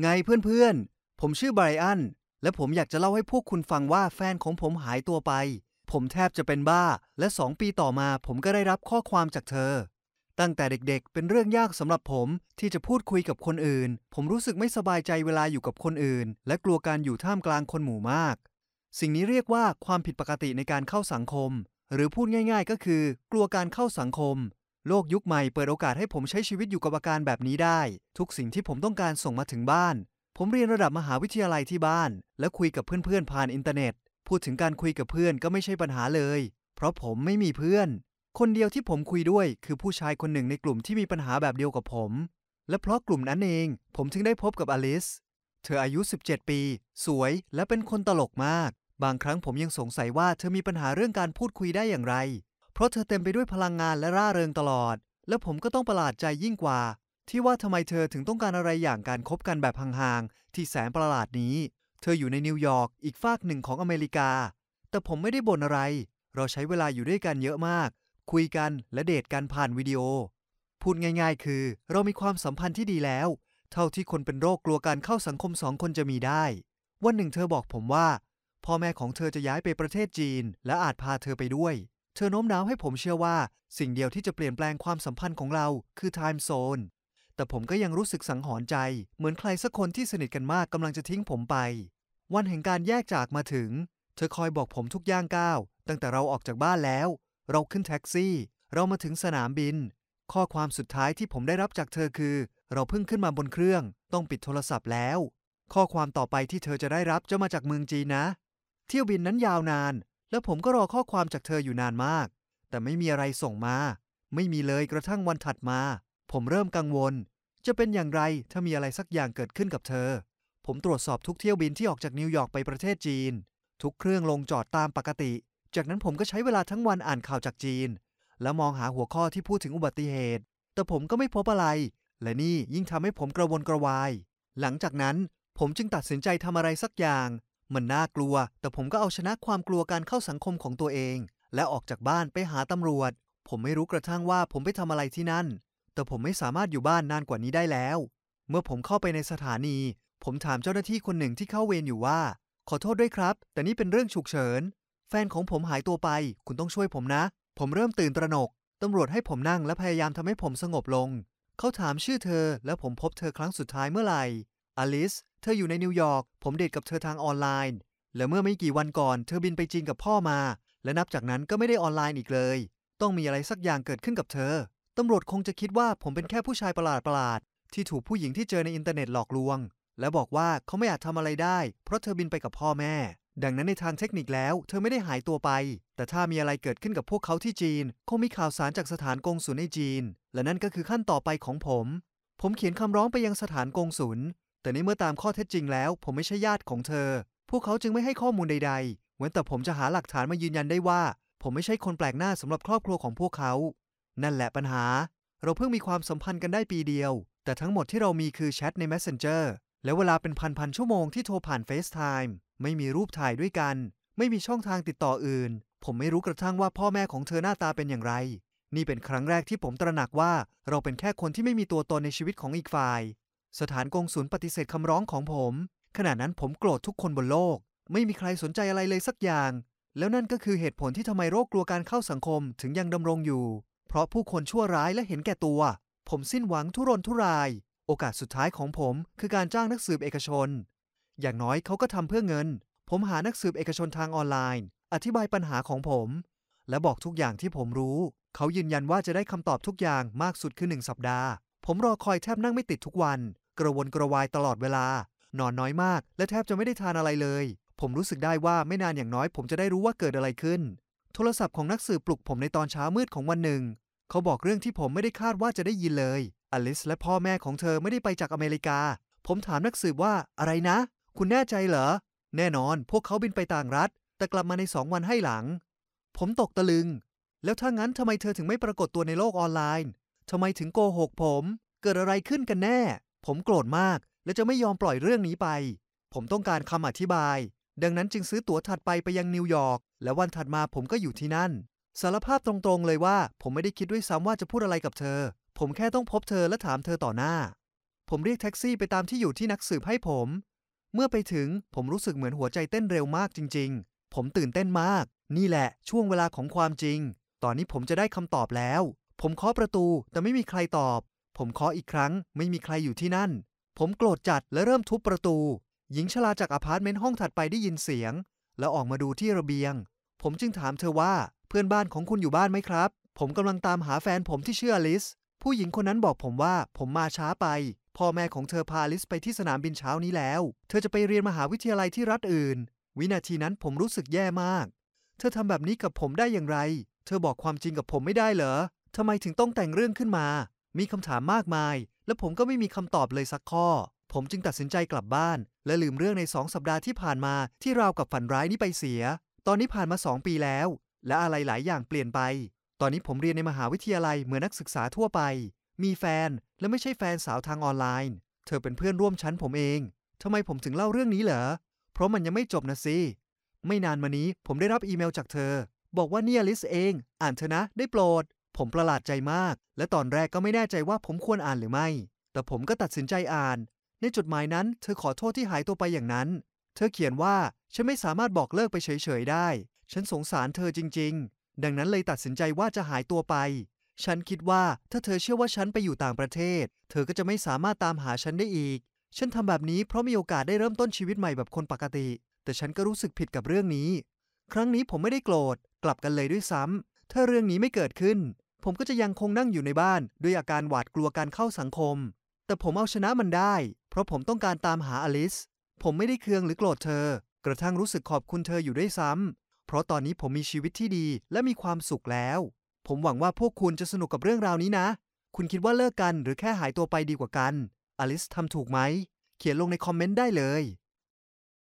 ไงเพื่อนๆ ผมชื่อไบรอัน และผมอยากจะเล่าให้พวกคุณฟังว่าแฟนของผมหายตัวไป ผมแทบจะเป็นบ้า และสองปีต่อมาผมก็ได้รับข้อความจากเธอ ตั้งแต่เด็กๆ เป็นเรื่องยากสำหรับผมที่จะพูดคุยกับคนอื่น ผมรู้สึกไม่สบายใจเวลาอยู่กับคนอื่น และกลัวการอยู่ท่ามกลางคนหมู่มาก สิ่งนี้เรียกว่าความผิดปกติในการเข้าสังคม หรือพูดง่าย ๆ ก็คือ กลัวการเข้าสังคม โลกยุคใหม่เปิดโอกาสให้ผมใช้ชีวิตอยู่กับอาการแบบนี้ได้ ทุกสิ่งที่ผมต้องการส่งมาถึงบ้าน ผมเรียนระดับมหาวิทยาลัยที่บ้าน และคุยกับเพื่อนๆผ่านอินเทอร์เน็ต พูดถึงการคุยกับเพื่อนก็ไม่ใช่ปัญหาเลย เพราะผมไม่มีเพื่อน คนเดียวที่ผมคุยด้วยคือผู้ชายคนหนึ่งในกลุ่มที่มีปัญหาแบบเดียวกับผม และเพราะกลุ่มนั้นเอง ผมถึงได้พบกับอลิสเธออายุ 17 ปี สวย และเป็นคนตลกมาก บางครั้งผมยังสงสัยว่าเธอมีปัญหาเรื่องการพูดคุยได้อย่างไร เพราะเธอเต็มไปด้วยพลังงานและร่าเริงตลอด และผมก็ต้องประหลาดใจยิ่งกว่า ที่ว่าทำไมเธอถึงต้องการอะไรอย่างการคบกันแบบห่างๆที่แสนประหลาดนี้ เธออยู่ในนิวยอร์กอีกฟากหนึ่งของอเมริกา แต่ผมไม่ได้บ่นอะไร เราใช้เวลาอยู่ด้วยกันเยอะมาก คุยกันและเดทกันผ่านวิดีโอ พูดง่าย ๆ คือ เรามีความสัมพันธ์ที่ดีแล้ว เท่าที่คนเป็นโรคกลัวการเข้าสังคมสองคนจะมีได้วันหนึ่งเธอบอกผมว่า พ่อแม่ของเธอจะย้ายไปประเทศจีน และอาจพาเธอไปด้วย เธอโน้มน้าวให้ผมเชื่อว่า สิ่งเดียวที่จะเปลี่ยนแปลงความสัมพันธ์ของเราคือไทม์โซน แต่ผมก็ยังรู้สึกสังหรณ์ใจ เหมือนใครสักคนที่สนิทกันมากกำลังจะทิ้งผมไป วันแห่งการแยกจากมาถึง เธอคอยบอกผมทุกย่างก้าว ตั้งแต่เราออกจากบ้านแล้ว เราขึ้นแท็กซี่ เรามาถึงสนามบิน ข้อความสุดท้ายที่ผมได้รับจากเธอคือ เราเพิ่งขึ้นมาบนเครื่อง ต้องปิดโทรศัพท์แล้ว ข้อความต่อไปที่เธอจะได้รับจะมาจากเมืองจีนนะ เที่ยวบินนั้นยาวนาน และผมก็รอข้อความจากเธออยู่นานมาก แต่ไม่มีอะไรส่งมา ไม่มีเลยกระทั่งวันถัดมา ผมเริ่มกังวล จะเป็นอย่างไรถ้ามีอะไรสักอย่างเกิดขึ้นกับเธอ ผมตรวจสอบทุกเที่ยวบินที่ออกจากนิวยอร์กไปประเทศจีน ทุกเครื่องลงจอดตามปกติ จากนั้นผมก็ใช้เวลาทั้งวันอ่านข่าวจากจีน และมองหาหัวข้อที่พูดถึงอุบัติเหตุ แต่ผมก็ไม่พบอะไร และนี่ยิ่งทำให้ผมกระวนกระวาย หลังจากนั้นผมจึงตัดสินใจทำอะไรสักอย่าง มันน่ากลัว แต่ผมก็เอาชนะความกลัวการเข้าสังคมของตัวเอง และออกจากบ้านไปหาตำรวจ ผมไม่รู้กระทั่งว่าผมไปทำอะไรที่นั่น แต่ผมไม่สามารถอยู่บ้านนานกว่านี้ได้แล้ว เมื่อผมเข้าไปในสถานี ผมถามเจ้าหน้าที่คนหนึ่งที่เข้าเวรอยู่ว่า ขอโทษด้วยครับ แต่นี่เป็นเรื่องฉุกเฉิน แฟนของผมหายตัวไป คุณต้องช่วยผมนะ ผมเริ่มตื่นตระหนกตำรวจให้ผมนั่งและพยายามทำให้ผมสงบลง เขาถามชื่อเธอ และผมพบเธอครั้งสุดท้ายเมื่อไหร่ อลิส เธออยู่ในนิวยอร์ก ผมเดทกับเธอทางออนไลน์ และเมื่อไม่กี่วันก่อน เธอบินไปจีนกับพ่อแม่ และนับจากนั้นก็ไม่ได้ออนไลน์อีกเลย ต้องมีอะไรสักอย่างเกิดขึ้นกับเธอ ตำรวจคงจะคิดว่าผมเป็นแค่ผู้ชายประหลาดประหลาดๆที่ถูกผู้หญิงที่เจอในอินเทอร์เน็ตหลอกลวง และบอกว่าเขาไม่อาจทำอะไรได้ เพราะเธอบินไปกับพ่อแม่ ดังนั้นในทางเทคนิคแล้ว เธอไม่ได้หายตัวไป แต่ถ้ามีอะไรเกิดขึ้นกับพวกเขาที่จีน คงมีข่าวสารจากสถานกงสุลในจีน และนั่นก็คือขั้นต่อไปของผม ผมเขียนคำร้องไปยังสถานกงสุล แต่ในเมื่อตามข้อเท็จจริงแล้ว ผมไม่ใช่ญาติของเธอ พวกเขาจึงไม่ให้ข้อมูลใดๆ เว้นแต่ผมจะหาหลักฐานมายืนยันได้ว่า ผมไม่ใช่คนแปลกหน้าสำหรับครอบครัวของพวกเขา นั่นแหละปัญหา เราเพิ่งมีความสัมพันธ์กันได้ปีเดียว แต่ทั้งหมดที่เรามีคือแชทใน Messenger และเวลาเป็นพันๆชั่วโมงที่โทรผ่าน FaceTime ไม่มีรูปถ่ายด้วยกัน ไม่มีช่องทางติดต่ออื่น ผมไม่รู้กระทั่งว่าพ่อแม่ของเธอหน้าตาเป็นอย่างไร นี่เป็นครั้งแรกที่ผมตระหนักว่า เราเป็นแค่คนที่ไม่มีตัวตนในชีวิตของอีกฝ่าย สถานกงสุลปฏิเสธคำร้องของผม ขณะนั้นผมโกรธทุกคนบนโลก ไม่มีใครสนใจอะไรเลยสักอย่าง แล้วนั่นก็คือเหตุผลที่ทำไมโรคกลัวการเข้าสังคมถึงยังดำรงอยู่ เพราะผู้คนชั่วร้ายและเห็นแก่ตัว ผมสิ้นหวังทุรนทุราย โอกาสสุดท้ายของผมคือการจ้างนักสืบเอกชน อย่างน้อยเขาก็ทำเพื่อเงิน ผมหานักสืบเอกชนทางออนไลน์ อธิบายปัญหาของผม และบอกทุกอย่างที่ผมรู้ เขายืนยันว่าจะได้คำตอบทุกอย่างมากสุดคือหนึ่งสัปดาห์ ผมรอคอยแทบนั่งไม่ติดทุกวัน กระวนกระวายตลอดเวลา นอนน้อยมาก และแทบจะไม่ได้ทานอะไรเลย ผมรู้สึกได้ว่าไม่นานอย่างน้อย ผมจะได้รู้ว่าเกิดอะไรขึ้น โทรศัพท์ของนักสืบปลุกผมในตอนเช้ามืดของวันหนึ่ง เขาบอกเรื่องที่ผมไม่ได้คาดว่าจะได้ยินเลย อลิสและพ่อแม่ของเธอไม่ได้ไปจากอเมริกา ผมถามนักสืบว่าอะไรนะ คุณแน่ใจเหรอ แน่นอน พวกเขาบินไปต่างรัฐ แต่กลับมาในสองวันให้หลัง ผมตกตะลึง แล้วถ้างั้นทำไมเธอถึงไม่ปรากฏตัวในโลกออนไลน์ทำไมถึงโกหกผม เกิดอะไรขึ้นกันแน่ ผมโกรธมากและจะไม่ยอมปล่อยเรื่องนี้ไป ผมต้องการคำอธิบาย ดังนั้นจึงซื้อตั๋วถัดไปไปยังนิวยอร์ก และวันถัดมาผมก็อยู่ที่นั่น สารภาพตรงๆเลยว่า ผมไม่ได้คิดด้วยซ้ำว่าจะพูดอะไรกับเธอ ผมแค่ต้องพบเธอและถามเธอต่อหน้า ผมเรียกแท็กซี่ไปตามที่อยู่ที่นักสืบให้ผม เมื่อไปถึงผมรู้สึกเหมือนหัวใจเต้นเร็วมากจริง ๆ ผมตื่นเต้นมาก นี่แหละ ช่วงเวลาของความจริง ตอนนี้ผมจะได้คำตอบแล้ว ผมเคาะประตูแต่ไม่มีใครตอบ ผมเคาะอีกครั้ง ไม่มีใครอยู่ที่นั่น ผมโกรธจัดและเริ่มทุบประตู หญิงชราจากอพาร์ตเมนต์ห้องถัดไปได้ยินเสียง แล้วออกมาดูที่ระเบียง ผมจึงถามเธอว่าเพื่อนบ้านของคุณอยู่บ้านไหมครับ ผมกำลังตามหาแฟนผมที่ชื่ออลิส ผู้หญิงคนนั้นบอกผมว่าผมมาช้าไป พ่อแม่ของเธอพาอลิสไปที่สนามบินเช้านี้แล้ว เธอจะไปเรียนมหาวิทยาลัยที่รัฐอื่น วินาทีนั้นผมรู้สึกแย่มาก เธอทำแบบนี้กับผมได้อย่างไร เธอบอกความจริงกับผมไม่ได้เหรอทำไมถึงต้องแต่งเรื่องขึ้นมา มีคำถามมากมาย และผมก็ไม่มีคำตอบเลยสักข้อ ผมจึงตัดสินใจกลับบ้าน และลืมเรื่องในสองสัปดาห์ที่ผ่านมาที่ราวกับฝันร้ายนี้ไปเสีย ตอนนี้ผ่านมาสองปีแล้ว และอะไรหลายอย่างเปลี่ยนไป ตอนนี้ผมเรียนในมหาวิทยาลัยเหมือนนักศึกษาทั่วไป มีแฟนและไม่ใช่แฟนสาวทางออนไลน์ เธอเป็นเพื่อนร่วมชั้นผมเองทำไมผมถึงเล่าเรื่องนี้เหรอ เพราะมันยังไม่จบนะสิ ไม่นานมานี้ผมได้รับอีเมลจากเธอ บอกว่าเนี่ยลิสเอง อ่านเธอนะ ได้โปรด ผมประหลาดใจมาก และตอนแรกก็ไม่แน่ใจว่าผมควรอ่านหรือไม่ แต่ผมก็ตัดสินใจอ่าน ในจดหมายนั้น เธอขอโทษที่หายตัวไปอย่างนั้น เธอเขียนว่าฉันไม่สามารถบอกเลิกไปเฉยๆได้ ฉันสงสารเธอจริง ๆ ดังนั้นเลยตัดสินใจว่าจะหายตัวไป ฉันคิดว่าถ้าเธอเชื่อว่าฉันไปอยู่ต่างประเทศ เธอก็จะไม่สามารถตามหาฉันได้อีก ฉันทำแบบนี้เพราะมีโอกาสได้เริ่มต้นชีวิตใหม่แบบคนปกติ แต่ฉันก็รู้สึกผิดกับเรื่องนี้ ครั้งนี้ผมไม่ได้โกรธ กลับกันเลยด้วยซ้ำ ถ้าเรื่องนี้ไม่เกิดขึ้น ผมก็จะยังคงนั่งอยู่ในบ้าน ด้วยอาการหวาดกลัวการเข้าสังคม แต่ผมเอาชนะมันได้ เพราะผมต้องการตามหาอลิส ผมไม่ได้เคืองหรือโกรธเธอ กระทั่งรู้สึกขอบคุณเธออยู่ด้วยซ้ำเพราะตอนนี้ผมมีชีวิตที่ดีและมีความสุขแล้ว ผมหวังว่าพวกคุณจะสนุกกับเรื่องราวนี้นะ คุณคิดว่าเลิกกันหรือแค่หายตัวไปดีกว่ากัน อลิสทำถูกไหม เขียนลงในคอมเมนต์ได้เลย